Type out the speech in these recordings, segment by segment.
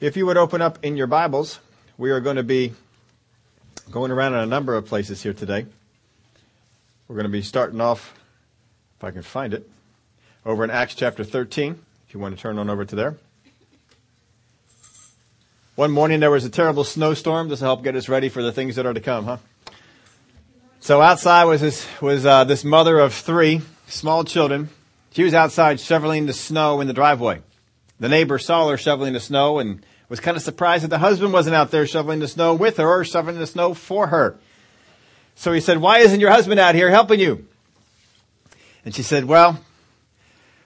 If you would open up in your Bibles, we are going to be going around in a number of places here today. We're going to be starting off, if I can find it, over in Acts chapter 13, if you want to turn on over to there. One morning there was a terrible snowstorm. This will help get us ready for the things that are to come, huh? So outside was this, was, uh, this mother of three small children. She was outside shoveling the snow in the driveway. The neighbor saw her shoveling the snow and was kind of surprised that the husband wasn't out there shoveling the snow with her or shoveling the snow for her. So he said, why isn't your husband out here helping you? And she said, well,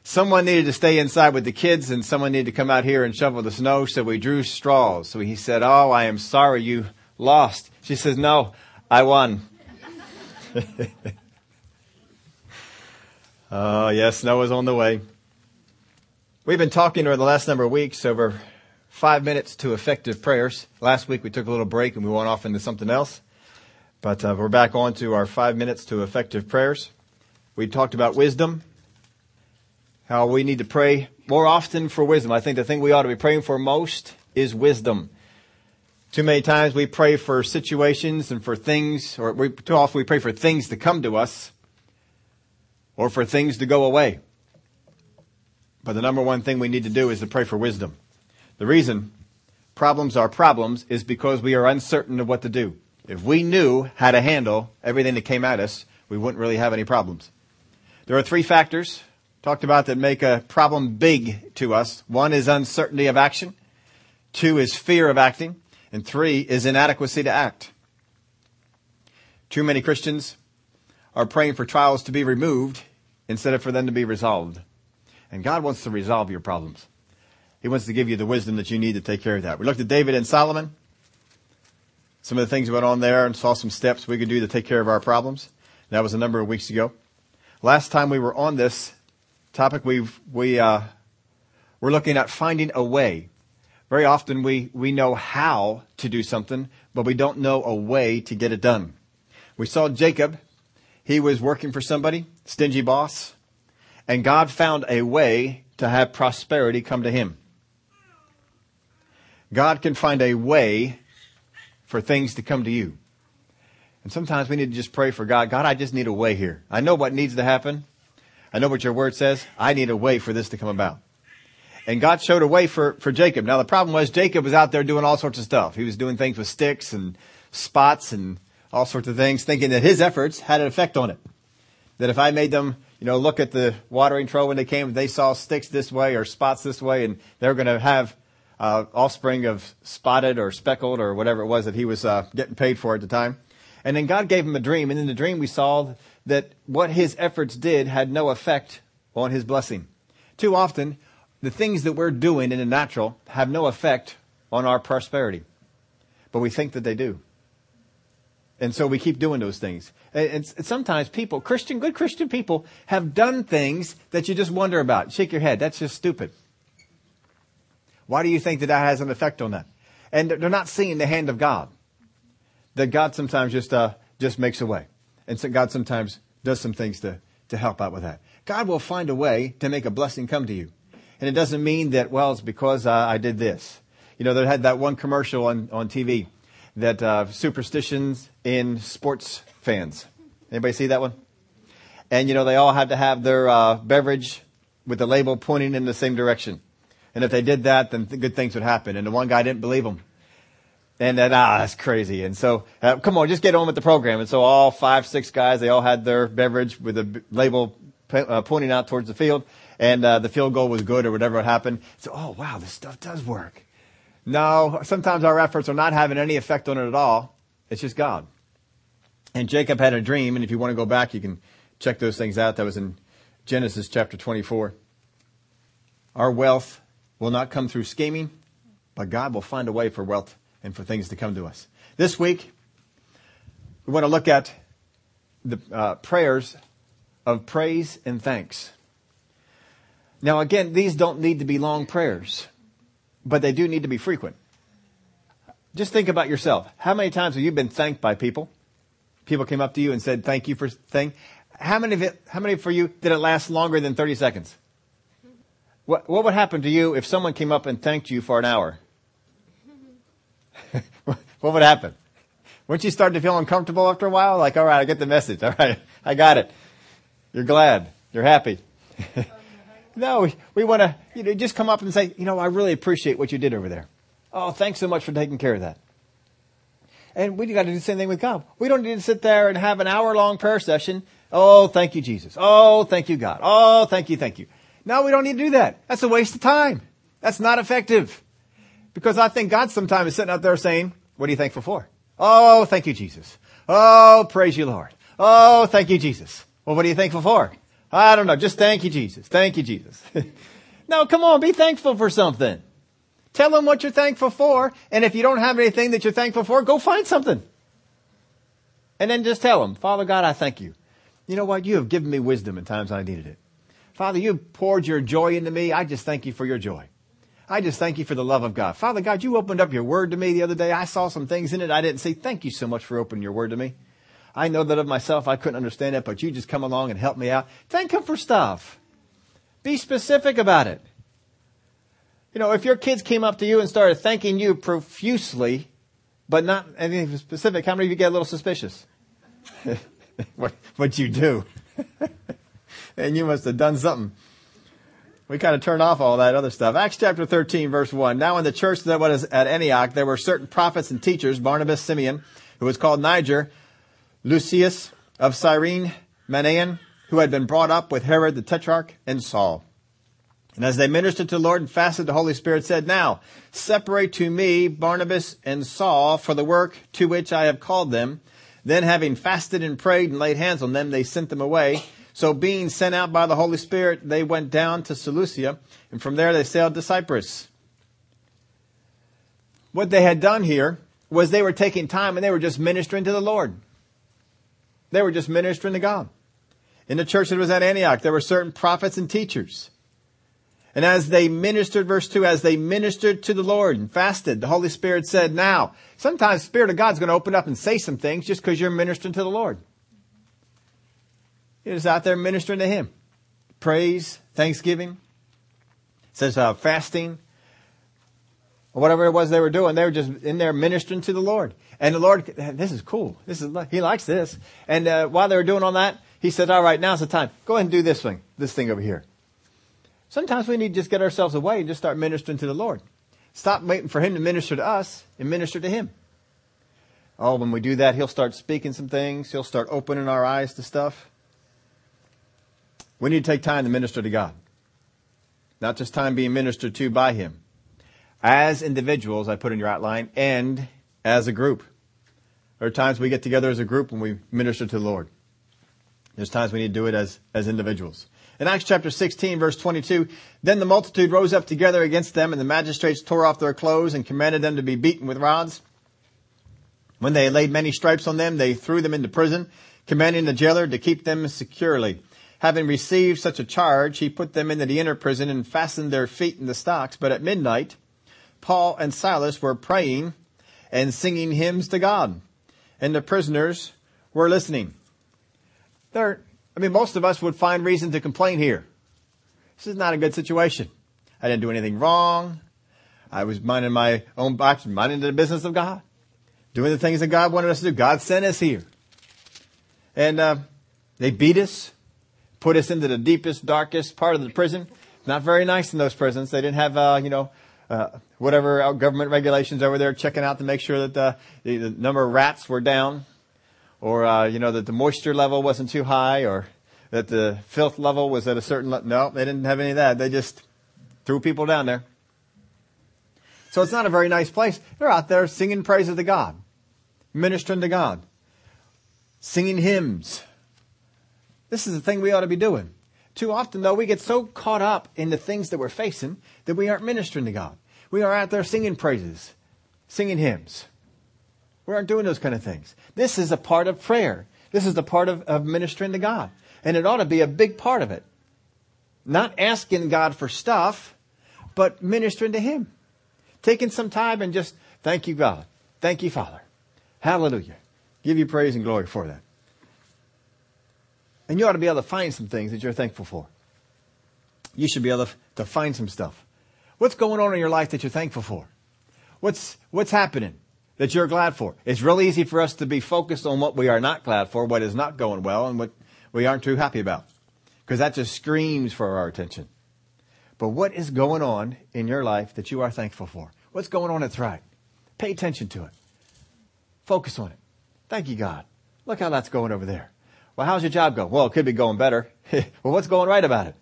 someone needed to stay inside with the kids and someone needed to come out here and shovel the snow. So we drew straws. So he said, oh, I am sorry you lost. She says, no, I won. oh, yes, snow is on the way. We've been talking over the last number of weeks over five minutes to effective prayers. Last week we took a little break and we went off into something else. But uh, we're back on to our five minutes to effective prayers. We talked about wisdom, how we need to pray more often for wisdom. I think the thing we ought to be praying for most is wisdom. Too many times we pray for situations and for things, or we, too often we pray for things to come to us, or for things to go away. But the number one thing we need to do is to pray for wisdom. The reason problems are problems is because we are uncertain of what to do. If we knew how to handle everything that came at us, we wouldn't really have any problems. There are three factors talked about that make a problem big to us. One is uncertainty of action. Two is fear of acting. And three is inadequacy to act. Too many Christians are praying for trials to be removed instead of for them to be resolved. And God wants to resolve your problems. He wants to give you the wisdom that you need to take care of that. We looked at David and Solomon. Some of the things went on there and saw some steps we could do to take care of our problems. That was a number of weeks ago. Last time we were on this topic, we we uh, we're looking at finding a way. Very often we we know how to do something, but we don't know a way to get it done. We saw Jacob. He was working for somebody, stingy boss. And God found a way to have prosperity come to him. God can find a way for things to come to you. And sometimes we need to just pray for God. God, I just need a way here. I know what needs to happen. I know what your word says. I need a way for this to come about. And God showed a way for, for Jacob. Now the problem was Jacob was out there doing all sorts of stuff. He was doing things with sticks and spots and all sorts of things, thinking that his efforts had an effect on it. That if I made them you know, look at the watering trough when they came, they saw sticks this way or spots this way, and they were going to have uh, offspring of spotted or speckled or whatever it was that he was uh, getting paid for at the time. And then God gave him a dream, and in the dream we saw that what his efforts did had no effect on his blessing. Too often, the things that we're doing in the natural have no effect on our prosperity, but we think that they do. And so we keep doing those things. And, sometimes people, Christian, good Christian people, have done things that you just wonder about. Shake your head. That's just stupid. Why do you think that that has an effect on them? And they're not seeing the hand of God. That God sometimes just, uh, just makes a way. And so God sometimes does some things to, to help out with that. God will find a way to make a blessing come to you. And it doesn't mean that, well, it's because uh, I did this. You know, they had that one commercial on, on TV that uh, superstitions in sports fans. Anybody see that one? And you know they all had to have their uh, beverage with the label pointing in the same direction. And if they did that, then th- good things would happen. And the one guy didn't believe them. And then, ah, that's crazy. And so, uh, come on, just get on with the program. And so all five, six guys, they all had their beverage with a b- label uh, pointing out towards the field. And uh, the field goal was good or whatever happened. So, oh, wow, this stuff does work. No, sometimes our efforts are not having any effect on it at all. It's just God. And Jacob had a dream, and if you want to go back, you can check those things out. That was in Genesis chapter 24. Our wealth will not come through scheming, but God will find a way for wealth and for things to come to us. This week, we want to look at the uh, prayers of praise and thanks. Now, again, these don't need to be long prayers but they do need to be frequent. Just think about yourself. How many times have you been thanked by people? People came up to you and said, thank you for thing. How many of it, how many for you did it last longer than 30 seconds? What, what would happen to you if someone came up and thanked you for an hour? what would happen? Wouldn't you start to feel uncomfortable after a while? Like, all right, I get the message. All right, I got it. You're glad. You're happy. no, we, we want to, you know, just come up and say, you know, I really appreciate what you did over there. Oh, thanks so much for taking care of that. And we got to do the same thing with God. We don't need to sit there and have an hour long prayer session. Oh, thank you, Jesus. Oh, thank you, God. Oh, thank you, thank you. No, we don't need to do that. That's a waste of time. That's not effective. Because I think God sometimes is sitting out there saying, what are you thankful for? Oh, thank you, Jesus. Oh, praise you, Lord. Oh, thank you, Jesus. Well, what are you thankful for? I don't know. Just thank you, Jesus. Thank you, Jesus. no, come on. Be thankful for something. Tell them what you're thankful for. And if you don't have anything that you're thankful for, go find something. And then just tell them, Father God, I thank you. You know what? You have given me wisdom in times I needed it. Father, you poured your joy into me. I just thank you for your joy. I just thank you for the love of God. Father God, you opened up your word to me the other day. I saw some things in it I didn't see. Thank you so much for opening your word to me. I know that of myself I couldn't understand it, but you just come along and help me out. Thank him for stuff. Be specific about it. You know, if your kids came up to you and started thanking you profusely, but not anything specific, how many of you get a little suspicious? what, what you do? and you must have done something. We kind of turn off all that other stuff. Acts chapter 13 verse 1. Now in the church that was at Antioch, there were certain prophets and teachers, Barnabas, Simeon, who was called Niger, Lucius of Cyrene, Manaen, who had been brought up with Herod the Tetrarch, and Saul. And as they ministered to the Lord and fasted, the Holy Spirit said, Now, separate to me Barnabas and Saul for the work to which I have called them. Then having fasted and prayed and laid hands on them, they sent them away. So being sent out by the Holy Spirit, they went down to Seleucia, and from there they sailed to Cyprus. What they had done here was they were taking time and they were just ministering to the Lord. They were just ministering to God. In the church that was at Antioch, there were certain prophets and teachers. And as they ministered, verse 2, as they ministered to the Lord and fasted, the Holy Spirit said, now, sometimes Spirit of God's going to open up and say some things just because you're ministering to the Lord. You're just out there ministering to Him. Praise, thanksgiving. It says uh, fasting, or whatever it was they were doing. They were just in there ministering to the Lord. And the Lord, this is cool. This is, He likes this. And uh, while they were doing all that, He said, all right, now's the time. Go ahead and do this thing, this thing over here. Sometimes we need to just get ourselves away and just start ministering to the Lord. Stop waiting for Him to minister to us and minister to Him. Oh, when we do that, He'll start speaking some things. He'll start opening our eyes to stuff. We need to take time to minister to God. Not just time being ministered to by Him. As individuals, I put in your outline, and as a group. There are times we get together as a group when we minister to the Lord. There's times we need to do it as, as individuals. In Acts chapter 16 verse 22, then the multitude rose up together against them and the magistrates tore off their clothes and commanded them to be beaten with rods. When they laid many stripes on them, they threw them into prison, commanding the jailer to keep them securely. Having received such a charge, he put them into the inner prison and fastened their feet in the stocks. But at midnight, Paul and Silas were praying and singing hymns to God, and the prisoners were listening. There, I mean, most of us would find reason to complain here. This is not a good situation. I didn't do anything wrong. I was minding my own box, minding the business of God, doing the things that God wanted us to do. God sent us here. And, uh, they beat us, put us into the deepest, darkest part of the prison. Not very nice in those prisons. They didn't have, uh, you know, uh, whatever government regulations over there checking out to make sure that uh, the, the number of rats were down or uh, you know that the moisture level wasn't too high, or that the filth level was at a certain level. No, they didn't have any of that. They just threw people down there. So it's not a very nice place. They're out there singing praises to God, ministering to God, singing hymns. This is the thing we ought to be doing. Too often, though, we get so caught up in the things that we're facing that we aren't ministering to God. We are out there singing praises, singing hymns. We aren't doing those kind of things. This is a part of prayer. This is a part of, of ministering to God. And it ought to be a big part of it. Not asking God for stuff, but ministering to Him. Taking some time and just, thank you, God. Thank you, Father. Hallelujah. Give you praise and glory for that. And you ought to be able to find some things that you're thankful for. You should be able to, to find some stuff. What's going on in your life that you're thankful for? What's, what's happening? That you're glad for. It's really easy for us to be focused on what we are not glad for, what is not going well, and what we aren't too happy about. Because that just screams for our attention. But what is going on in your life that you are thankful for? What's going on that's right? Pay attention to it. Focus on it. Thank you, God. Look how that's going over there. Well, how's your job going? Well, it could be going better. well, what's going right about it?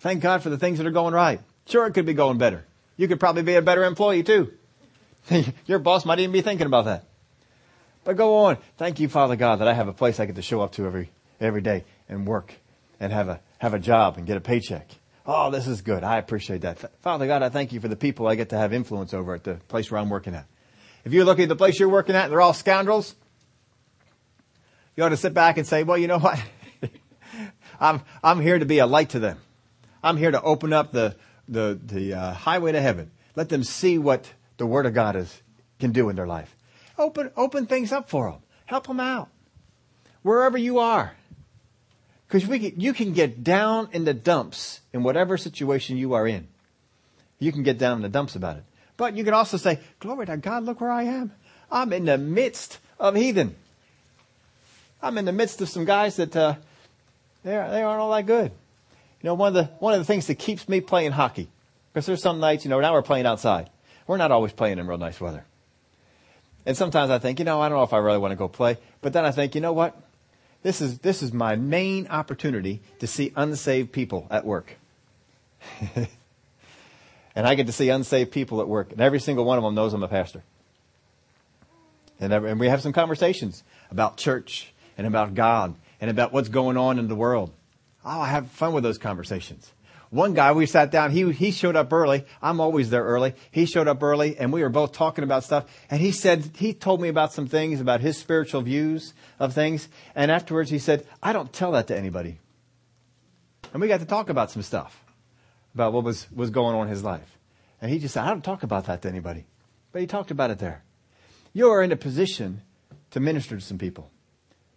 Thank God for the things that are going right. Sure, it could be going better. You could probably be a better employee too. Your boss might even be thinking about that. But go on. Thank you, Father God, that I have a place I get to show up to every, every day and work and have a, have a job and get a paycheck. Oh, this is good. I appreciate that. Father God, I thank you for the people I get to have influence over at the place where I'm working at. If you look at the place you're working at and they're all scoundrels, you ought to sit back and say, well, you know what? I'm, I'm here to be a light to them. I'm here to open up the, the, the uh, highway to heaven. Let them see what the Word of God is, can do in their life. Open, open things up for them. Help them out. Wherever you are. Because you can get down in the dumps in whatever situation you are in. You can get down in the dumps about it. But you can also say, glory to God, look where I am. I'm in the midst of heathen. I'm in the midst of some guys that, uh, they they aren't all that good. You know, one of the, one of the things that keeps me playing hockey, because there's some nights, you know, now we're playing outside. We're not always playing in real nice weather. And sometimes I think, you know, I don't know if I really want to go play. But then I think, you know what? This is, this is my main opportunity to see unsaved people at work. and I get to see unsaved people at work. And every single one of them knows I'm a pastor. And, every, and we have some conversations about church and about God and about what's going on in the world. Oh, I have fun with those conversations. One guy, we sat down, he, he showed up early. I'm always there early. He showed up early and we were both talking about stuff. And he said, he told me about some things, about his spiritual views of things. And afterwards he said, I don't tell that to anybody. And we got to talk about some stuff about what was, was going on in his life. And he just said, I don't talk about that to anybody. But he talked about it there. You are in a position to minister to some people,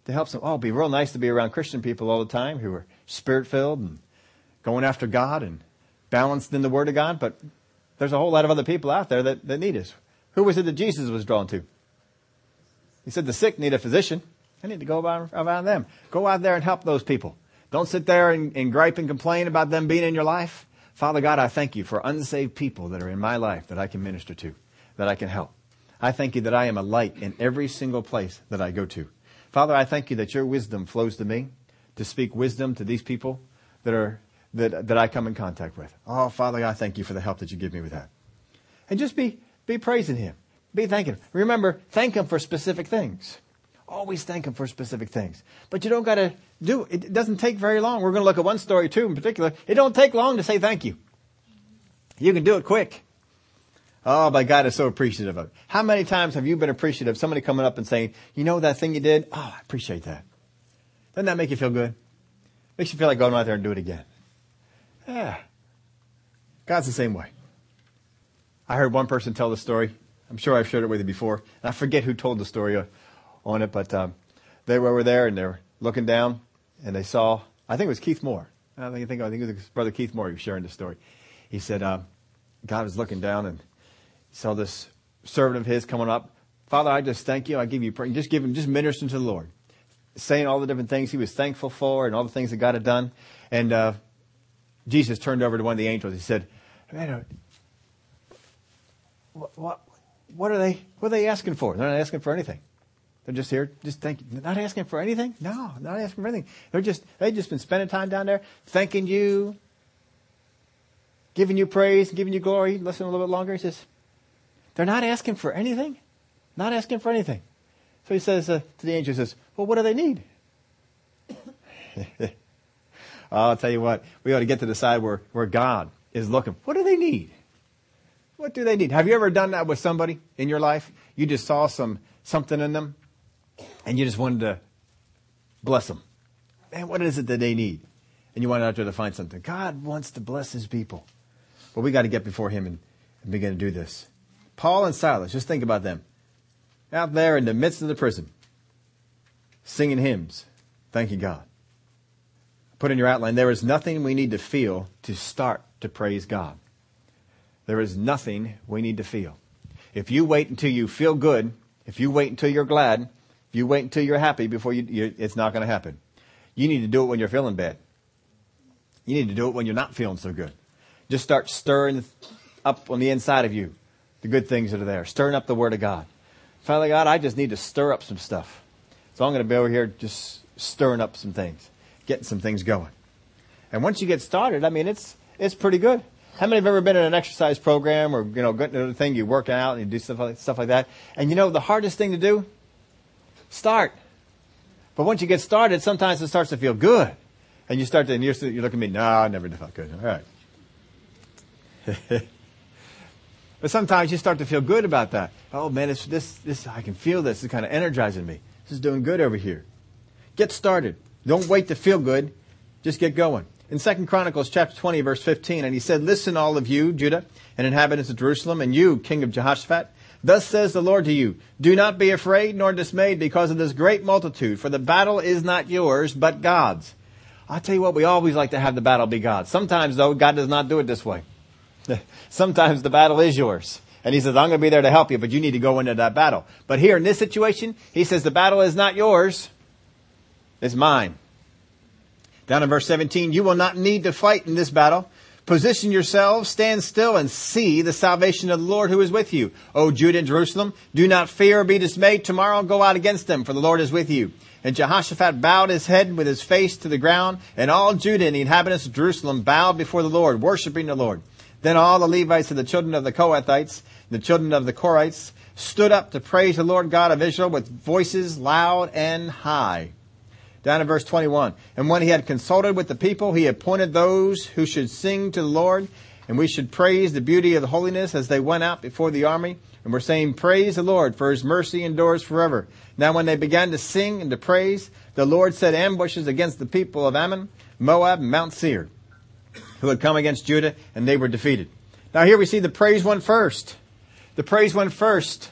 to help some. Oh, it'd be real nice to be around Christian people all the time who are spirit filled and going after God and balanced in the Word of God, but there's a whole lot of other people out there that, that need us. Who was it that Jesus was drawn to? He said the sick need a physician. I need to go around, around them. Go out there and help those people. Don't sit there and, and gripe and complain about them being in your life. Father God, I thank you for unsaved people that are in my life that I can minister to, that I can help. I thank you that I am a light in every single place that I go to. Father, I thank you that your wisdom flows to me to speak wisdom to these people that are that, that I come in contact with. Oh, Father, I thank you for the help that you give me with that. And just be, be praising Him. Be thanking Him. Remember, thank Him for specific things. Always thank Him for specific things. But you don't gotta do, it doesn't take very long. We're gonna look at one story too in particular. It don't take long to say thank you. You can do it quick. Oh, my God is so appreciative of it. How many times have you been appreciative of somebody coming up and saying, you know that thing you did? Oh, I appreciate that. Doesn't that make you feel good? Makes you feel like going out there and do it again. Yeah. God's the same way. I heard one person tell the story. I'm sure I've shared it with you before. And I forget who told the story uh, on it, but um, they were there and they were looking down and they saw, I think it was Keith Moore. I think, I think, I think it was Brother Keith Moore who was sharing the story. He said, uh, God was looking down and saw this servant of his coming up. Father, I just thank you. I give you praise. Just give him, just ministering to the Lord. Saying all the different things he was thankful for and all the things that God had done. And, uh, Jesus turned over to one of the angels. He said, Man, what, what, what are they, what are they asking for? They're not asking for anything. They're just here, just thanking, not asking for anything? No, not asking for anything. They're just, they've just been spending time down there thanking you, giving you praise, giving you glory. Listen a little bit longer. He says, they're not asking for anything? Not asking for anything. So he says uh, to the angel, he says, well, what do they need? Oh, I'll tell you what, we ought to get to the side where, where God is looking. What do they need? What do they need? Have you ever done that with somebody in your life? You just saw some, something in them and you just wanted to bless them. Man, what is it that they need? And you wanted out there to find something. God wants to bless his people. But we got to get before him and, and begin to do this. Paul and Silas, just think about them. Out there in the midst of the prison, singing hymns, thanking God put in your outline, there is nothing we need to feel to start to praise God. There is nothing we need to feel. If you wait until you feel good If you wait until you're glad, if you wait until you're happy before you, you it's not going to happen. You need to do it when you're feeling bad. You need to do it when you're not feeling so good. Just start stirring up on the inside of you the good things that are there, stirring up the Word of God. Father God, I just need to stir up some stuff. So I'm going to be over here just stirring up some things, getting some things going. And once you get started, I mean, it's, it's pretty good. How many have ever been in an exercise program or, you know, into a thing, you work out and you do stuff like, stuff like that. And you know, the hardest thing to do? Start. But once you get started, sometimes it starts to feel good. And you start to, and you're, you're looking at me, no, I never felt good. All right. but sometimes you start to feel good about that. Oh man, it's this, this, I can feel this. It's kind of energizing me. This is doing good over here. Get started. Don't wait to feel good. Just get going. In 2 Chronicles chapter 20 verse 15, and he said, Listen all of you, Judah, and inhabitants of Jerusalem, and you, king of Jehoshaphat, Thus says the Lord to you, Do not be afraid nor dismayed because of this great multitude, for the battle is not yours, but God's. I'll tell you what, we always like to have the battle be God's. Sometimes though, God does not do it this way. Sometimes the battle is yours. And he says, I'm going to be there to help you, but you need to go into that battle. But here in this situation, he says, the battle is not yours. It's mine. Down in verse 17, you will not need to fight in this battle. Position yourselves, stand still, and see the salvation of the Lord who is with you. O Judah and Jerusalem, do not fear or be dismayed. Tomorrow go out against them, for the Lord is with you. And Jehoshaphat bowed his head with his face to the ground, and all Judah and the inhabitants of Jerusalem bowed before the Lord, worshiping the Lord. Then all the Levites and the children of the Kohathites, and the children of the Korahites, stood up to praise the Lord God of Israel with voices loud and high. Down in verse 21. And when he had consulted with the people, he appointed those who should sing to the Lord, and we should praise the beauty of the holiness as they went out before the army. And we're saying, Praise the Lord, for his mercy endures forever. Now when they began to sing and to praise, the Lord set ambushes against the people of Ammon, Moab, and Mount Seir, who had come against Judah, and they were defeated. Now here we see the praise went first. The praise went first.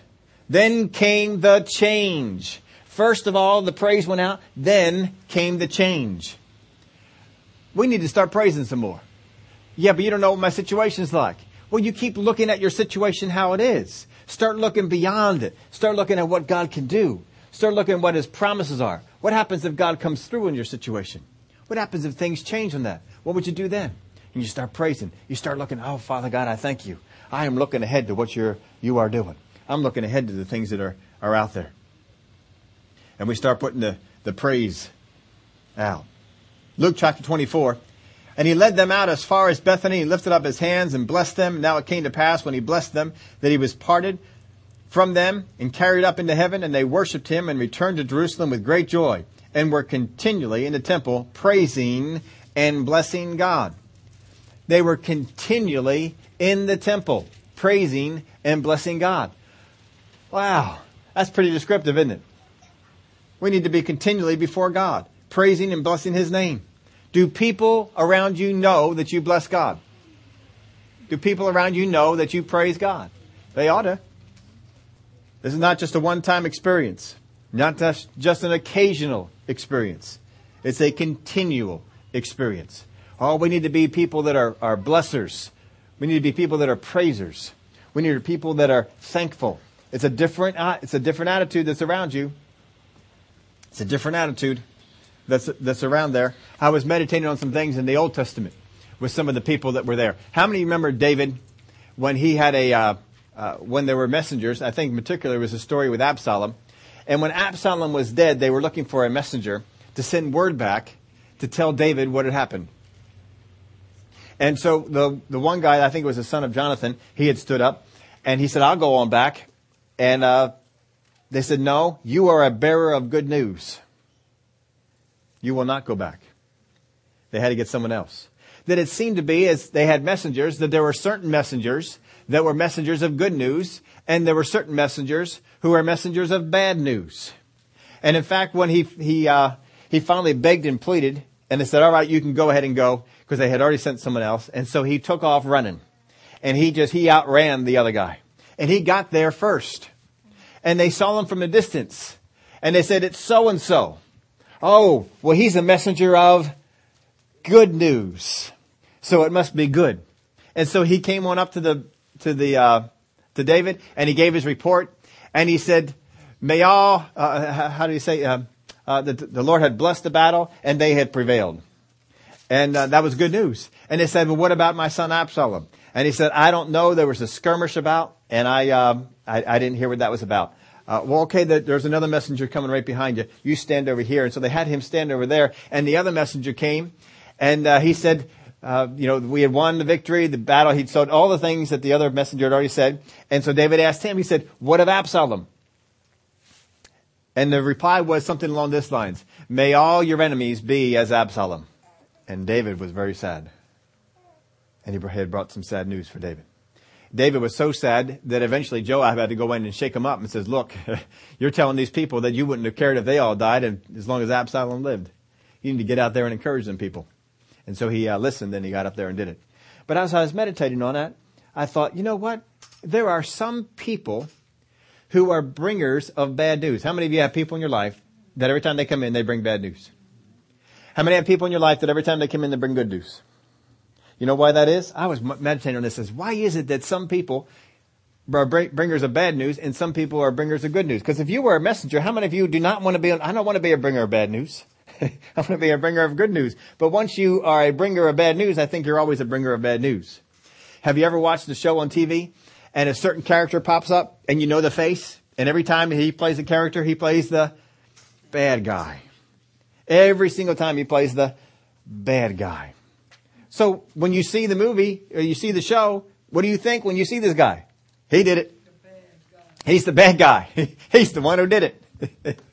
Then came the change. First of all, the praise went out, then came the change. We need to start praising some more. Yeah, but you don't know what my situation's like. Well, you keep looking at your situation how it is. Start looking beyond it. Start looking at what God can do. Start looking at what His promises are. What happens if God comes through in your situation? What happens if things change on that? What would you do then? And you start praising. You start looking, oh, Father God, I thank you. I am looking ahead to what you're, you are doing. I'm looking ahead to the things that are, are out there and we start putting the, the praise out. Luke chapter 24. And he led them out as far as Bethany. He lifted up his hands and blessed them. Now it came to pass when he blessed them that he was parted from them and carried up into heaven, and they worshipped him and returned to Jerusalem with great joy, and were continually in the temple praising and blessing God. They were continually in the temple praising and blessing God. Wow, that's pretty descriptive, isn't it? We need to be continually before God, praising and blessing His name. Do people around you know that you bless God? Do people around you know that you praise God? They ought to. This is not just a one-time experience, not just, an occasional experience. It's a continual experience. Oh, we need to be people that are, are blessers. We need to be people that are praisers. We need to be people that are thankful. It's a different, uh, it's a different attitude that's around you. It's a different attitude that's, that's around there. I was meditating on some things in the Old Testament with some of the people that were there. How many remember David when he had a, uh, uh, when there were messengers? I think in particular was a story with Absalom. And when Absalom was dead, they were looking for a messenger to send word back to tell David what had happened. And so the, the one guy, I think it was the son of Jonathan, he had stood up and he said, I'll go on back and, uh, they said, No, you are a bearer of good news. You will not go back. They had to get someone else. That it seemed to be, as they had messengers, that there were certain messengers that were messengers of good news, and there were certain messengers who were messengers of bad news. And in fact, when he, he, uh, he finally begged and pleaded, and they said, all right, you can go ahead and go, because they had already sent someone else. And so he took off running. And he just, he outran the other guy. And he got there first and they saw him from a distance. And they said, it's so and so. Oh, well, he's a messenger of good news. So it must be good. And so he came on up to the, to the, uh, to David and he gave his report and he said, may all, uh, how do you say, uh, uh, the, the Lord had blessed the battle and they had prevailed. And uh, that was good news. And they said, well, what about my son Absalom? And he said, I don't know. There was a skirmish about, and I, um, I, I didn't hear what that was about. Uh, well, okay, there's another messenger coming right behind you. You stand over here. And so they had him stand over there. And the other messenger came, and uh, he said, uh, you know, we had won the victory, the battle. He'd said all the things that the other messenger had already said. And so David asked him, he said, what of Absalom? And the reply was something along this lines. May all your enemies be as Absalom. And David was very sad. And he had brought some sad news for David. David was so sad that eventually Joab had to go in and shake him up and says, look, you're telling these people that you wouldn't have cared if they all died and as long as Absalom lived. You need to get out there and encourage them people. And so he uh, listened and he got up there and did it. But as I was meditating on that, I thought, you know what? There are some people who are bringers of bad news. How many of you have people in your life that every time they come in, they bring bad news? How many have people in your life that every time they come in, they bring good news? You know why that is? I was meditating on this. As why is it that some people are bringers of bad news and some people are bringers of good news? Because if you were a messenger, how many of you do not want to be? I don't want to be a bringer of bad news. I want to be a bringer of good news. But once you are a bringer of bad news, I think you're always a bringer of bad news. Have you ever watched a show on TV and a certain character pops up and you know the face and every time he plays a character, he plays the bad guy. Every single time he plays the bad guy. So when you see the movie or you see the show, what do you think when you see this guy? He did it. He's the bad guy. He's the one who did it.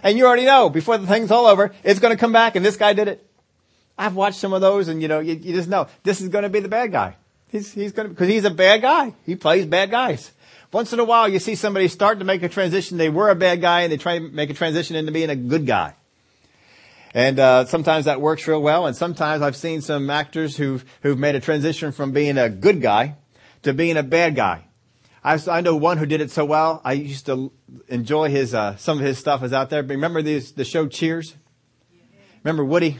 And you already know before the thing's all over, it's going to come back and this guy did it. I've watched some of those and you know, you, you just know this is going to be the bad guy. He's, he's going to, cause he's a bad guy. He plays bad guys. Once in a while you see somebody start to make a transition. They were a bad guy and they try to make a transition into being a good guy. And uh, sometimes that works real well, and sometimes I've seen some actors who've who've made a transition from being a good guy to being a bad guy. I, I know one who did it so well. I used to enjoy his uh, some of his stuff is out there. But remember the show Cheers? Remember Woody?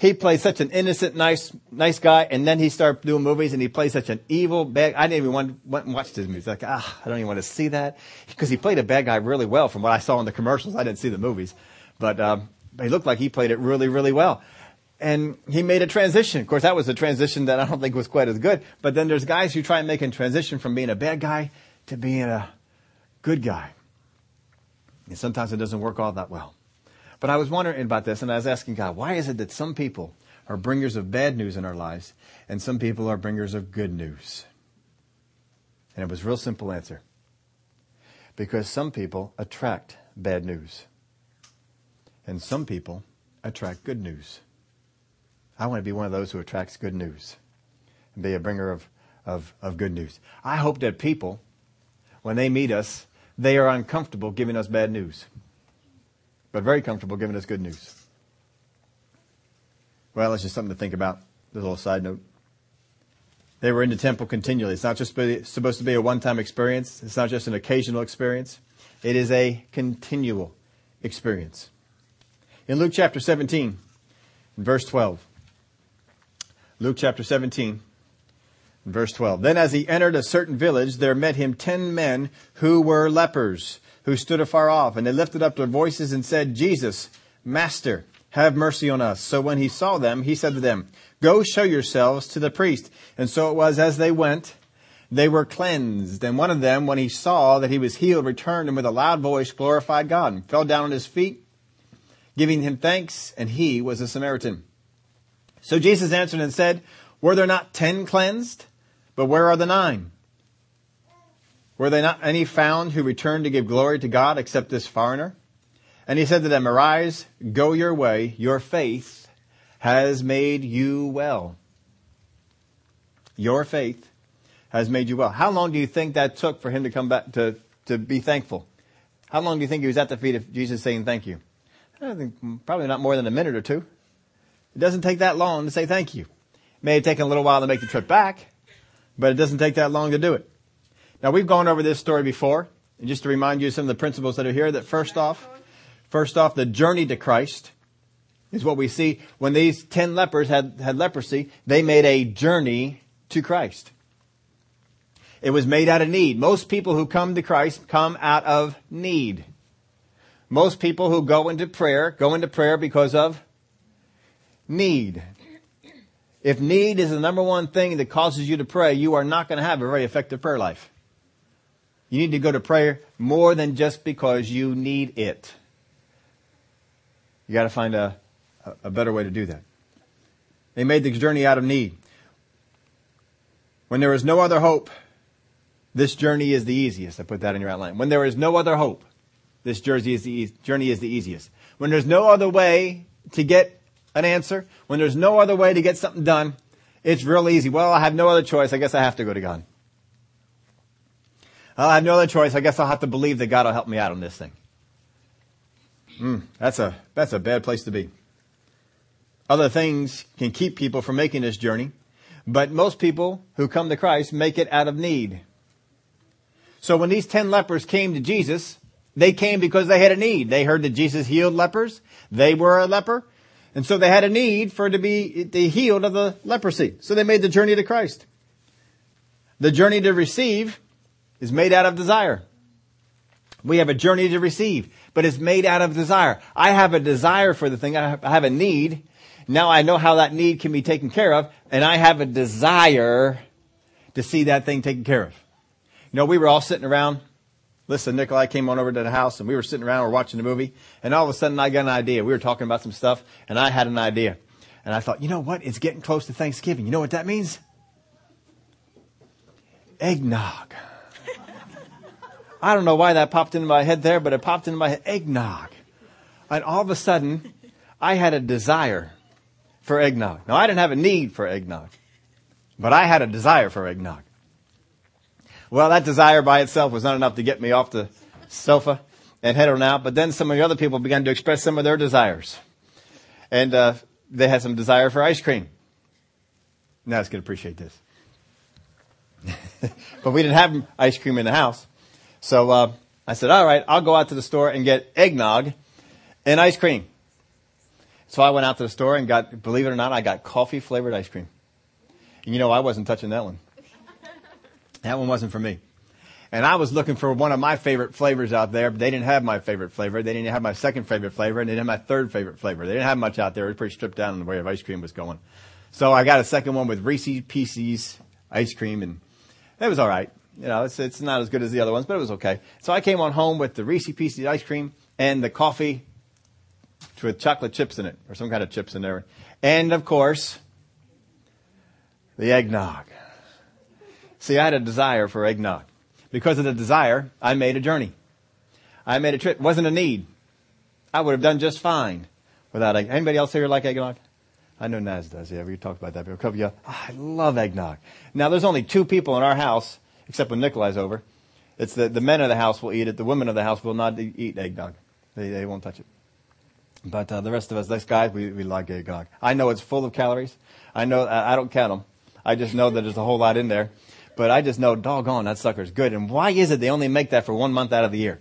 He played such an innocent, nice, nice guy, and then he started doing movies, and he played such an evil bad. I didn't even want, want watch his movies. Like, ah, I don't even want to see that because he played a bad guy really well. From what I saw in the commercials, I didn't see the movies, but um, he looked like he played it really, really well and he made a transition. Of course, that was a transition that I don't think was quite as good. But then there's guys who try and make a transition from being a bad guy to being a good guy. And sometimes it doesn't work all that well. But I was wondering about this and I was asking God, why is it that some people are bringers of bad news in our lives and some people are bringers of good news? And it was a real simple answer. Because some people attract bad news. And some people attract good news. I want to be one of those who attracts good news and be a bringer of, of, of good news. I hope that people, when they meet us, they are uncomfortable giving us bad news, but very comfortable giving us good news. Well, it's just something to think about. This little side note. They were in the temple continually. It's not just supposed to be a one-time experience. It's not just an occasional experience. It is a continual experience. In Luke chapter 17, verse 12, Luke chapter 17, verse 12. Then as he entered a certain village, there met him ten men who were lepers, who stood afar off, and they lifted up their voices and said, Jesus, Master, have mercy on us. So when he saw them, he said to them, Go show yourselves to the priest. And so it was as they went, they were cleansed. And one of them, when he saw that he was healed, returned and with a loud voice glorified God and fell down on his feet, giving him thanks, and he was a Samaritan. So Jesus answered and said, Were there not ten cleansed? But where are the nine? Were there not any found who returned to give glory to God except this foreigner? And he said to them, Arise, go your way, your faith has made you well. Your faith has made you well. How long do you think that took for him to come back to, to be thankful? How long do you think he was at the feet of Jesus saying thank you? I think probably not more than a minute or two. It doesn't take that long to say thank you. It may have taken a little while to make the trip back, but it doesn't take that long to do it. Now we've gone over this story before, and just to remind you of some of the principles that are here, that first off, first off, the journey to Christ is what we see when these ten lepers had, had leprosy, they made a journey to Christ. It was made out of need. Most people who come to Christ come out of need. Most people who go into prayer go into prayer because of need. If need is the number one thing that causes you to pray, you are not going to have a very effective prayer life. You need to go to prayer more than just because you need it. You got to find a, a better way to do that. They made the journey out of need. When there is no other hope, this journey is the easiest. I put that in your outline. When there is no other hope, this journey is the, journey is the easiest. When there's no other way to get an answer, when there's no other way to get something done, it's real easy. Well, I have no other choice. I guess I have to go to God. I have no other choice. I guess I'll have to believe that God will help me out on this thing. Mm, that's a, that's a bad place to be. Other things can keep people from making this journey, but most people who come to Christ make it out of need. So when these ten lepers came to Jesus, they came because they had a need. They heard that Jesus healed lepers. They were a leper. And so they had a need for to be healed of the leprosy. So they made the journey to Christ. The journey to receive is made out of desire. We have a journey to receive, but it's made out of desire. I have a desire for the thing. I have a need. Now I know how that need can be taken care of, and I have a desire to see that thing taken care of. You know, we were all sitting around. Listen, Nikolai came on over to the house, and we were sitting around, we are watching the movie, and all of a sudden I got an idea. We were talking about some stuff, and I had an idea. And I thought, you know what? It's getting close to Thanksgiving. You know what that means? Eggnog. I don't know why that popped into my head there, but it popped into my head. Eggnog. And all of a sudden, I had a desire for eggnog. Now, I didn't have a need for eggnog, but I had a desire for eggnog. Well, that desire by itself was not enough to get me off the sofa and head on out, but then some of the other people began to express some of their desires. And uh, they had some desire for ice cream. Now, it's going to appreciate this. but we didn't have ice cream in the house. So uh, I said, all right, I'll go out to the store and get eggnog and ice cream. So I went out to the store and got, believe it or not, I got coffee flavored ice cream. And you know, I wasn't touching that one. That one wasn't for me. And I was looking for one of my favorite flavors out there, but they didn't have my favorite flavor. They didn't have my second favorite flavor, and they didn't have my third favorite flavor. They didn't have much out there. It was pretty stripped down in the way of ice cream was going. So I got a second one with Reese's Pieces ice cream, and it was all right. You know, it's, it's not as good as the other ones, but it was okay. So I came on home with the Reese's Pieces ice cream and the coffee with chocolate chips in it, or some kind of chips in there. And of course, the eggnog. See, I had a desire for eggnog. Because of the desire, I made a journey. I made a trip. It wasn't a need. I would have done just fine without egg. Anybody else here like eggnog? I know Naz does. Yeah, we talked about that. A couple of you, oh, I love eggnog. Now, there's only two people in our house except when Nikolai's over. It's the, the men of the house will eat it. The women of the house will not eat eggnog. They, they won't touch it. But uh, the rest of us, these guys, we, we like eggnog. I know it's full of calories. I know, I, I don't count them. I just know that there's a whole lot in there. But I just know, doggone, that sucker's good. And why is it they only make that for one month out of the year?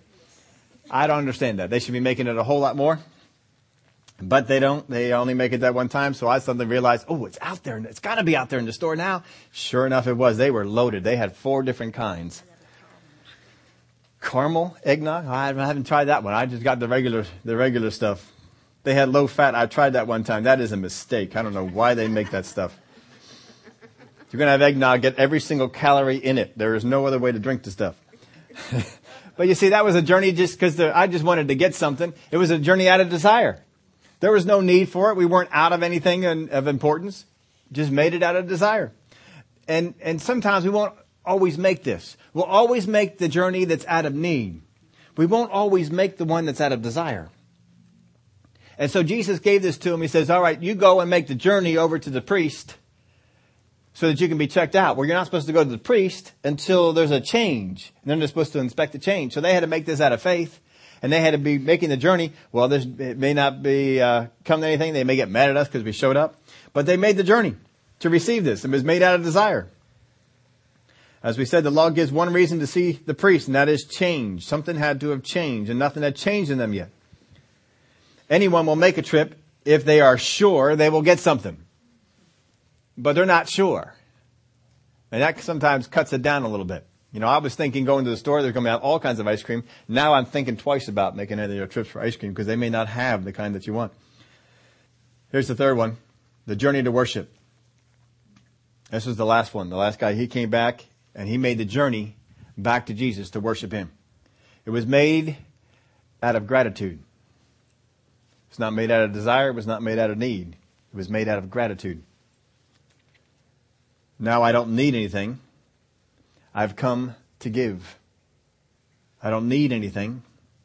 I don't understand that. They should be making it a whole lot more. But they don't. They only make it that one time. So I suddenly realized, oh, it's out there. And it's got to be out there in the store now. Sure enough, it was. They were loaded. They had four different kinds. Caramel eggnog. I haven't tried that one. I just got the regular, the regular stuff. They had low fat. I tried that one time. That is a mistake. I don't know why they make that stuff. You're going to have eggnog, get every single calorie in it. There is no other way to drink the stuff. but you see, that was a journey just because I just wanted to get something. It was a journey out of desire. There was no need for it. We weren't out of anything of importance. Just made it out of desire. And, and sometimes we won't always make this. We'll always make the journey that's out of need. We won't always make the one that's out of desire. And so Jesus gave this to him. He says, all right, you go and make the journey over to the priest so that you can be checked out. Well, you're not supposed to go to the priest until there's a change. And then they're supposed to inspect the change. So they had to make this out of faith and they had to be making the journey. Well, this it may not be uh, come to anything. They may get mad at us because we showed up, but they made the journey to receive this. It was made out of desire. As we said, the law gives one reason to see the priest, and that is change. Something had to have changed, and nothing had changed in them yet. Anyone will make a trip if they are sure they will get something. But they're not sure. And that sometimes cuts it down a little bit. You know, I was thinking going to the store, they're going to have all kinds of ice cream. Now I'm thinking twice about making any of your trips for ice cream because they may not have the kind that you want. Here's the third one. The journey to worship. This was the last one. The last guy, he came back and he made the journey back to Jesus to worship him. It was made out of gratitude. It's not made out of desire. It was not made out of need. It was made out of gratitude. Now I don't need anything. I've come to give. I don't need anything.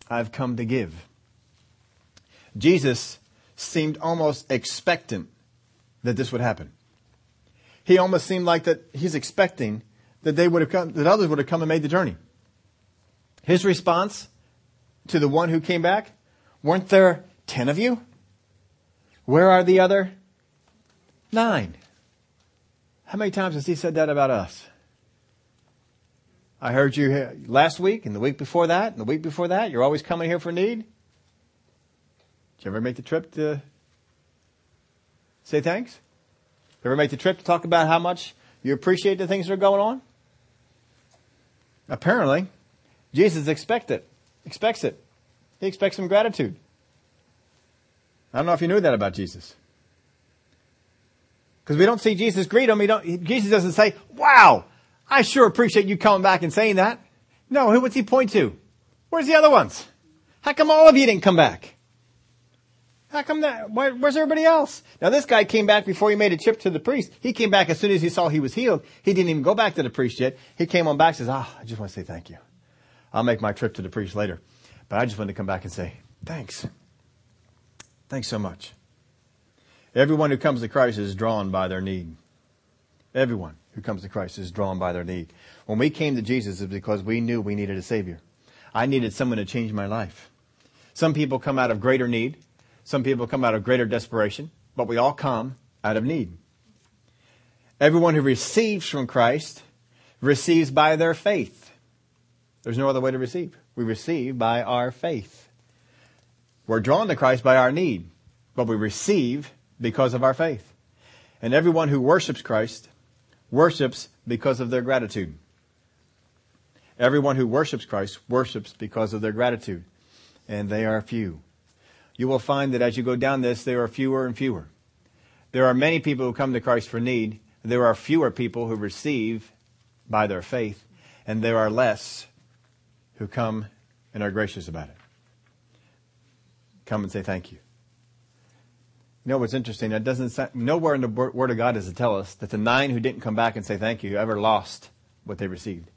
I've come to give. Jesus seemed almost expectant that this would happen. He almost seemed like that he's expecting that they would have come, that others would have come and made the journey. His response to the one who came back, weren't there ten of you? Where are the other nine? How many times has he said that about us? I heard you last week and the week before that and the week before that. You're always coming here for need. Did you ever make the trip to say thanks? Did You ever make the trip to talk about how much you appreciate the things that are going on? Apparently, Jesus expects it. Expects it. He expects some gratitude. I don't know if you knew that about Jesus. Because we don't see Jesus greet him. He don't, Jesus doesn't say, wow, I sure appreciate you coming back and saying that. No, who would he point to? Where's the other ones? How come all of you didn't come back? How come that? Where, where's everybody else? Now this guy came back before he made a trip to the priest. He came back as soon as he saw he was healed. He didn't even go back to the priest yet. He came on back says, ah, oh, I just want to say thank you. I'll make my trip to the priest later. But I just wanted to come back and say, thanks. Thanks so much. Everyone who comes to Christ is drawn by their need. Everyone who comes to Christ is drawn by their need. When we came to Jesus, it's because we knew we needed a Savior. I needed someone to change my life. Some people come out of greater need. Some people come out of greater desperation, but we all come out of need. Everyone who receives from Christ receives by their faith. There's no other way to receive. We receive by our faith. We're drawn to Christ by our need, but we receive because of our faith. And everyone who worships Christ worships because of their gratitude. Everyone who worships Christ worships because of their gratitude. And they are few. You will find that as you go down this, there are fewer and fewer. There are many people who come to Christ for need. There are fewer people who receive by their faith. And there are less who come and are gracious about it. Come and say thank you. You know what's interesting? It doesn't say, nowhere in the Word of God does it tell us that the nine who didn't come back and say thank you ever lost what they received.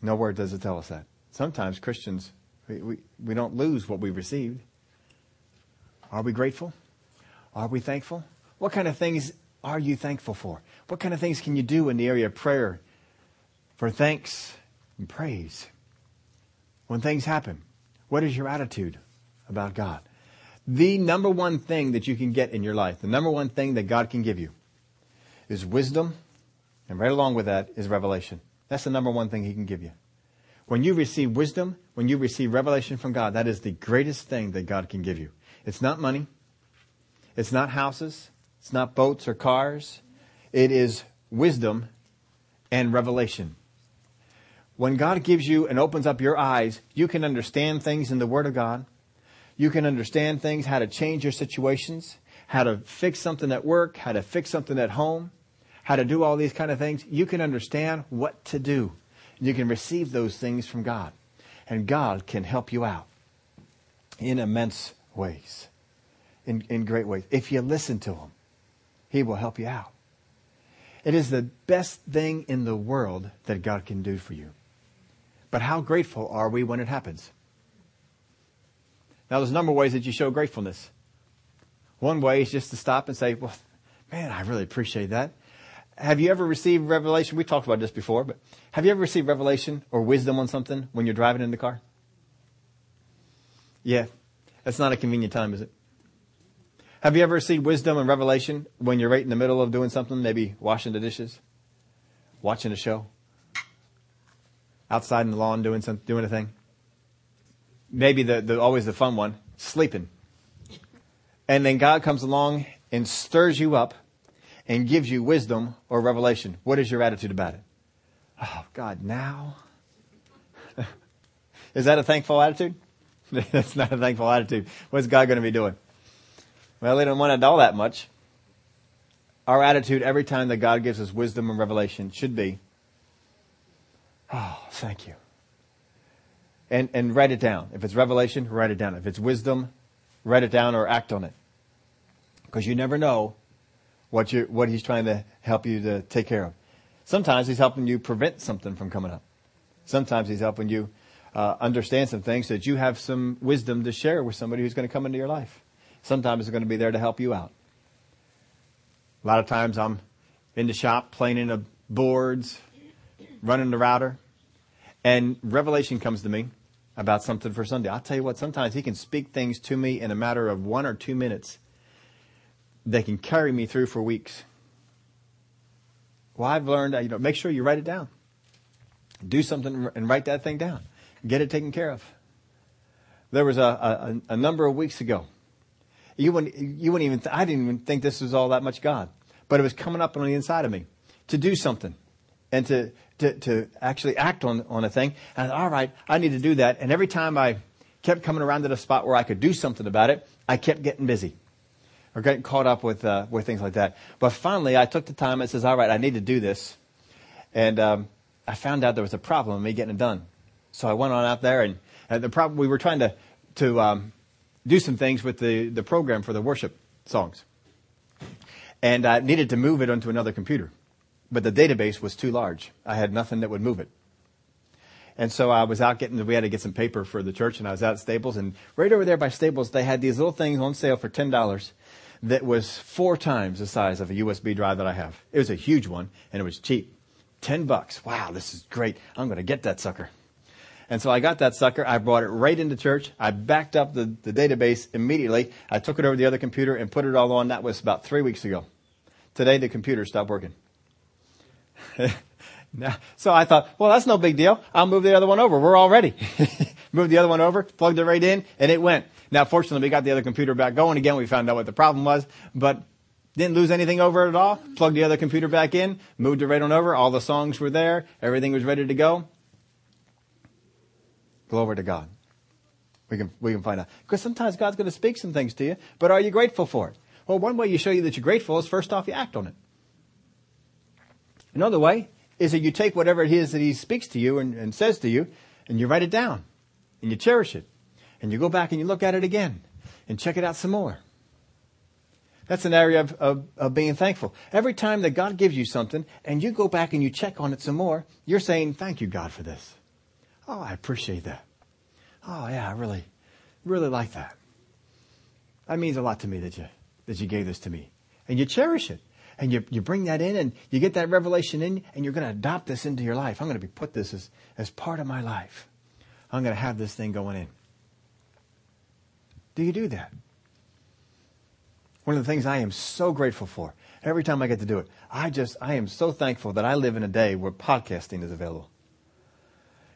Nowhere does it tell us that. Sometimes Christians, we, we, we don't lose what we received. Are we grateful? Are we thankful? What kind of things are you thankful for? What kind of things can you do in the area of prayer for thanks and praise? When things happen, what is your attitude about God? The number one thing that you can get in your life, the number one thing that God can give you is wisdom, and right along with that is revelation. That's the number one thing He can give you. When you receive wisdom, when you receive revelation from God, that is the greatest thing that God can give you. It's not money. It's not houses. It's not boats or cars. It is wisdom and revelation. When God gives you and opens up your eyes, you can understand things in the Word of God. You can understand things, how to change your situations, how to fix something at work, how to fix something at home, how to do all these kind of things. You can understand what to do. You can receive those things from God. And God can help you out in immense ways, in, in great ways. If you listen to Him, He will help you out. It is the best thing in the world that God can do for you. But how grateful are we when it happens? Now, there's a number of ways that you show gratefulness. One way is just to stop and say, well, man, I really appreciate that. Have you ever received revelation? We talked about this before, but have you ever received revelation or wisdom on something when you're driving in the car? Yeah. That's not a convenient time, is it? Have you ever received wisdom and revelation when you're right in the middle of doing something, maybe washing the dishes, watching a show, outside in the lawn doing some, doing a thing? Maybe the, the always the fun one, sleeping. And then God comes along and stirs you up and gives you wisdom or revelation, what is your attitude about it? Oh, God, now? is that a thankful attitude? That's not a thankful attitude. What's God going to be doing? Well, He don't want it all that much. Our attitude every time that God gives us wisdom and revelation should be, oh, thank you. And, and write it down. If it's revelation, write it down. If it's wisdom, write it down or act on it. Because you never know what you what he's trying to help you to take care of. Sometimes he's helping you prevent something from coming up. Sometimes he's helping you uh, understand some things so that you have some wisdom to share with somebody who's going to come into your life. Sometimes it's going to be there to help you out. A lot of times I'm in the shop planing the boards, running the router, and revelation comes to me about something for Sunday. I'll tell you what, sometimes he can speak things to me in a matter of one or two minutes that can carry me through for weeks. Well, I've learned, you know, make sure you write it down. Do something and write that thing down. Get it taken care of. There was a, a, a number of weeks ago. You wouldn't, you wouldn't even, th- I didn't even think this was all that much God, but it was coming up on the inside of me to do something and to, to, to actually act on, on a thing. And all right, I need to do that. And every time I kept coming around to the spot where I could do something about it, I kept getting busy or getting caught up with, uh, with things like that. But finally, I took the time and says, all right, I need to do this. And, um, I found out there was a problem with me getting it done. So I went on out there and, and the problem, we were trying to, to, um, do some things with the, the program for the worship songs. And I needed to move it onto another computer. But the database was too large. I had nothing that would move it. And so I was out getting, we had to get some paper for the church and I was out at Staples and right over there by Staples, they had these little things on sale for $10 that was four times the size of a USB drive that I have. It was a huge one and it was cheap. 10 bucks. Wow, this is great. I'm going to get that sucker. And so I got that sucker. I brought it right into church. I backed up the, the database immediately. I took it over to the other computer and put it all on. That was about three weeks ago. Today the computer stopped working. so I thought, well, that's no big deal. I'll move the other one over. We're all ready. Moved the other one over, plugged it right in, and it went. Now, fortunately, we got the other computer back going again. We found out what the problem was, but didn't lose anything over it at all. Plugged the other computer back in, moved it right on over. All the songs were there. Everything was ready to go. Glory to God. We can, we can find out. Because sometimes God's going to speak some things to you, but are you grateful for it? Well, one way you show you that you're grateful is first off, you act on it. Another way is that you take whatever it is that He speaks to you and, and says to you, and you write it down, and you cherish it, and you go back and you look at it again, and check it out some more. That's an area of, of, of, being thankful. Every time that God gives you something and you go back and you check on it some more, you're saying, thank you, God, for this. Oh, I appreciate that. Oh, yeah, I really, really like that. That means a lot to me that you, that you gave this to me. And you cherish it. And you, you bring that in and you get that revelation in and you're going to adopt this into your life. I'm going to be put this as, as part of my life. I'm going to have this thing going in. Do you do that? One of the things I am so grateful for every time I get to do it, I just, I am so thankful that I live in a day where podcasting is available.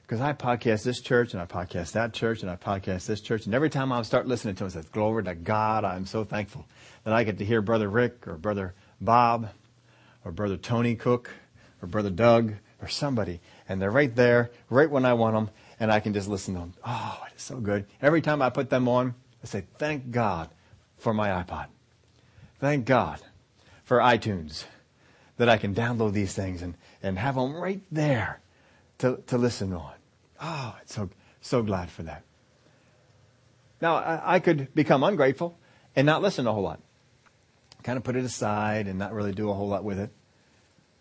Because I podcast this church and I podcast that church and I podcast this church. And every time I start listening to it, I say, glory to God, I'm so thankful that I get to hear Brother Rick or Brother Bob or Brother Tony Cook or Brother Doug or somebody. And they're right there, right when I want them. And I can just listen to them. Oh, it is so good. Every time I put them on, I say, thank God for my iPod. Thank God for iTunes that I can download these things and, and have them right there to, to listen on. Oh, it's so, so glad for that. Now, I, I could become ungrateful and not listen a whole lot. Kind of put it aside and not really do a whole lot with it.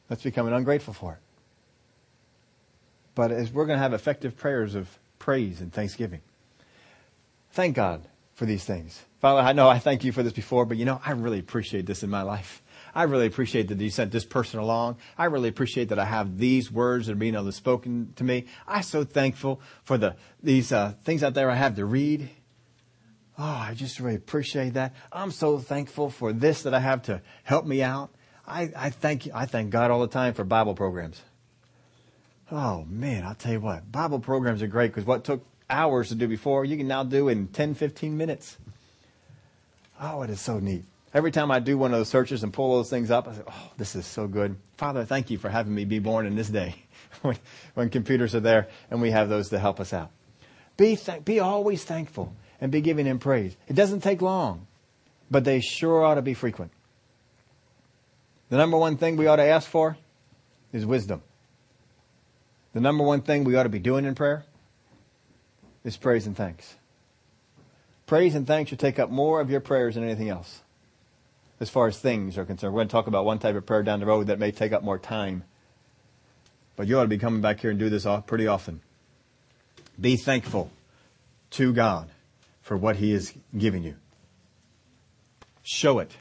That's becoming ungrateful for it. But as we're going to have effective prayers of praise and thanksgiving. Thank God for these things. Father, I know I thank you for this before, but you know, I really appreciate this in my life. I really appreciate that you sent this person along. I really appreciate that I have these words that are being able to spoken to me. I'm so thankful for the these uh, things out there I have to read. Oh, I just really appreciate that. I'm so thankful for this that I have to help me out. I, I thank I thank God all the time for Bible programs. Oh man, I'll tell you what, Bible programs are great because what took hours to do before, you can now do in 10, 15 minutes. Oh, it is so neat. Every time I do one of those searches and pull those things up, I say, oh, this is so good. Father, thank you for having me be born in this day when, when computers are there and we have those to help us out. Be, th- be always thankful and be giving him praise. It doesn't take long, but they sure ought to be frequent. The number one thing we ought to ask for is wisdom. The number one thing we ought to be doing in prayer is praise and thanks. Praise and thanks should take up more of your prayers than anything else as far as things are concerned. We're going to talk about one type of prayer down the road that may take up more time. But you ought to be coming back here and do this pretty often. Be thankful to God for what He is giving you. Show it.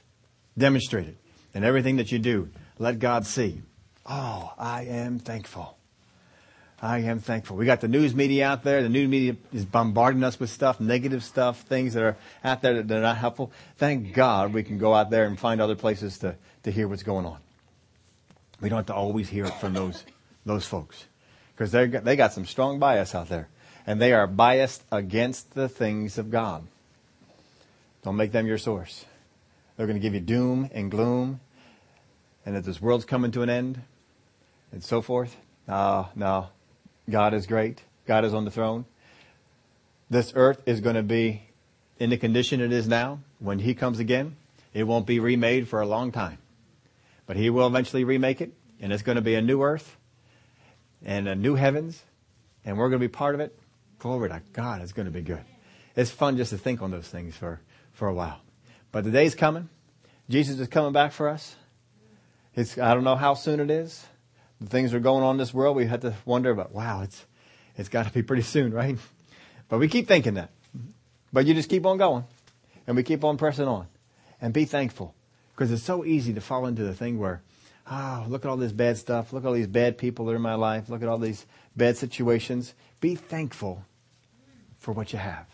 Demonstrate it. In everything that you do, let God see. Oh, I am thankful. I am thankful. We got the news media out there. The news media is bombarding us with stuff, negative stuff, things that are out there that are not helpful. Thank God we can go out there and find other places to, to hear what's going on. We don't have to always hear it from those, those folks. Because they got some strong bias out there. And they are biased against the things of God. Don't make them your source. They're going to give you doom and gloom and that this world's coming to an end and so forth. No, no. God is great. God is on the throne. This earth is going to be in the condition it is now. When He comes again, it won't be remade for a long time. But He will eventually remake it, and it's going to be a new earth and a new heavens, and we're going to be part of it. Glory to God, it's going to be good. It's fun just to think on those things for, for a while. But the day's coming. Jesus is coming back for us. It's, I don't know how soon it is the things are going on in this world, we have to wonder about, wow, it's, it's got to be pretty soon, right? But we keep thinking that. But you just keep on going. And we keep on pressing on. And be thankful. Because it's so easy to fall into the thing where, oh, look at all this bad stuff. Look at all these bad people that are in my life. Look at all these bad situations. Be thankful for what you have.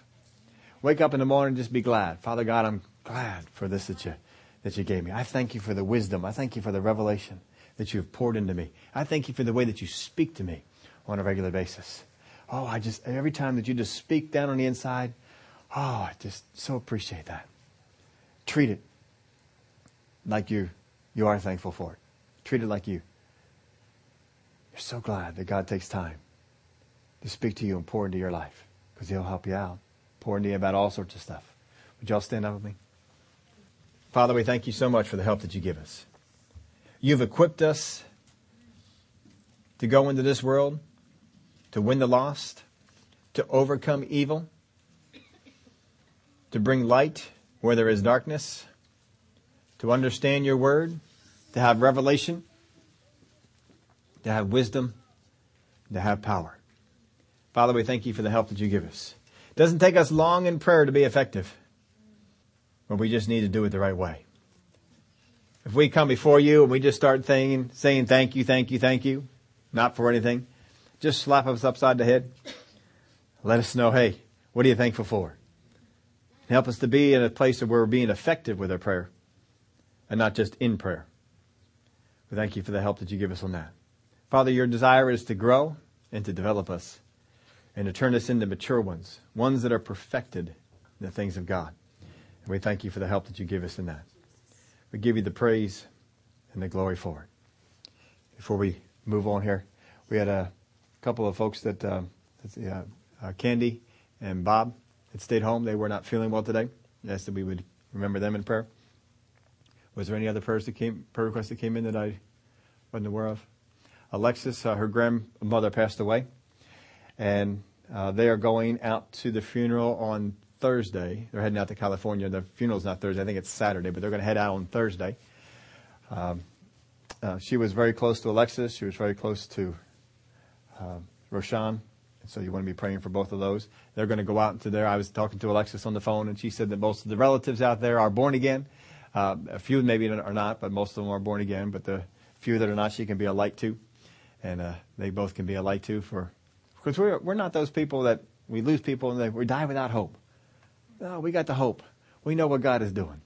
Wake up in the morning, just be glad. Father God, I'm glad for this that you, that you gave me. I thank you for the wisdom. I thank you for the revelation that you have poured into me. I thank you for the way that you speak to me on a regular basis. Oh, I just, every time that you just speak down on the inside, oh, I just so appreciate that. Treat it like you, you are thankful for it. Treat it like you. You're so glad that God takes time to speak to you and pour into your life because He'll help you out. Pour into you about all sorts of stuff. Would y'all stand up with me? Father, we thank you so much for the help that you give us. You've equipped us to go into this world, to win the lost, to overcome evil, to bring light where there is darkness, to understand your word, to have revelation, to have wisdom, to have power. Father, we thank you for the help that you give us. It doesn't take us long in prayer to be effective, but we just need to do it the right way. If we come before you and we just start saying, saying thank you, thank you, thank you, not for anything, just slap us upside the head. Let us know, hey, what are you thankful for? Help us to be in a place where we're being effective with our prayer and not just in prayer. We thank you for the help that you give us on that. Father, your desire is to grow and to develop us and to turn us into mature ones, ones that are perfected in the things of God. And we thank you for the help that you give us in that. We give you the praise and the glory for it. Before we move on here, we had a couple of folks that, uh, uh, uh, Candy and Bob had stayed home. They were not feeling well today. I asked that we would remember them in prayer. Was there any other prayers that came, prayer requests that came in that I wasn't aware of? Alexis, uh, her grandmother passed away, and uh, they are going out to the funeral on Thursday. They're heading out to California. The funeral's not Thursday. I think it's Saturday, but they're going to head out on Thursday. Um, uh, she was very close to Alexis. She was very close to uh, Roshan. So you want to be praying for both of those. They're going to go out into there. I was talking to Alexis on the phone, and she said that most of the relatives out there are born again. Uh, a few maybe are not, but most of them are born again. But the few that are not, she can be a light to, and uh, they both can be a light to for because we're we're not those people that we lose people and they, we die without hope. No, we got the hope. We know what God is doing.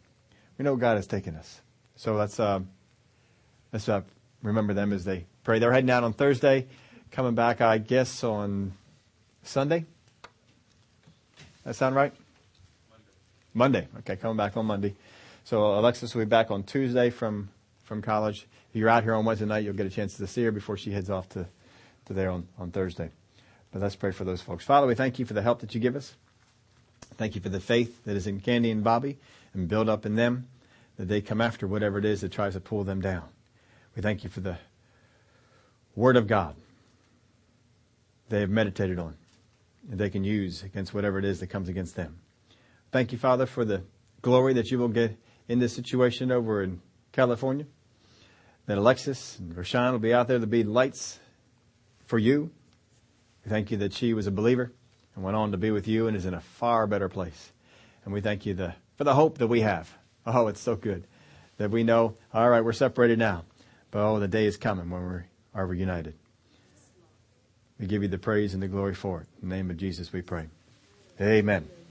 We know God is taking us. So let's uh, let's uh, remember them as they pray. They're heading out on Thursday, coming back, I guess, on Sunday. That sound right? Monday. Monday. Okay, coming back on Monday. So Alexis will be back on Tuesday from, from college. If you're out here on Wednesday night, you'll get a chance to see her before she heads off to, to there on, on Thursday. But let's pray for those folks. Father, we thank you for the help that you give us. Thank you for the faith that is in Candy and Bobby and build up in them that they come after whatever it is that tries to pull them down. We thank you for the Word of God they have meditated on and they can use against whatever it is that comes against them. Thank you, Father, for the glory that you will get in this situation over in California. That Alexis and Rashawn will be out there to be lights for you. We thank you that she was a believer and went on to be with you and is in a far better place. And we thank you the, for the hope that we have. Oh, it's so good that we know, all right, we're separated now, but oh, the day is coming when we are reunited. We give you the praise and the glory for it. In the name of Jesus we pray. Amen.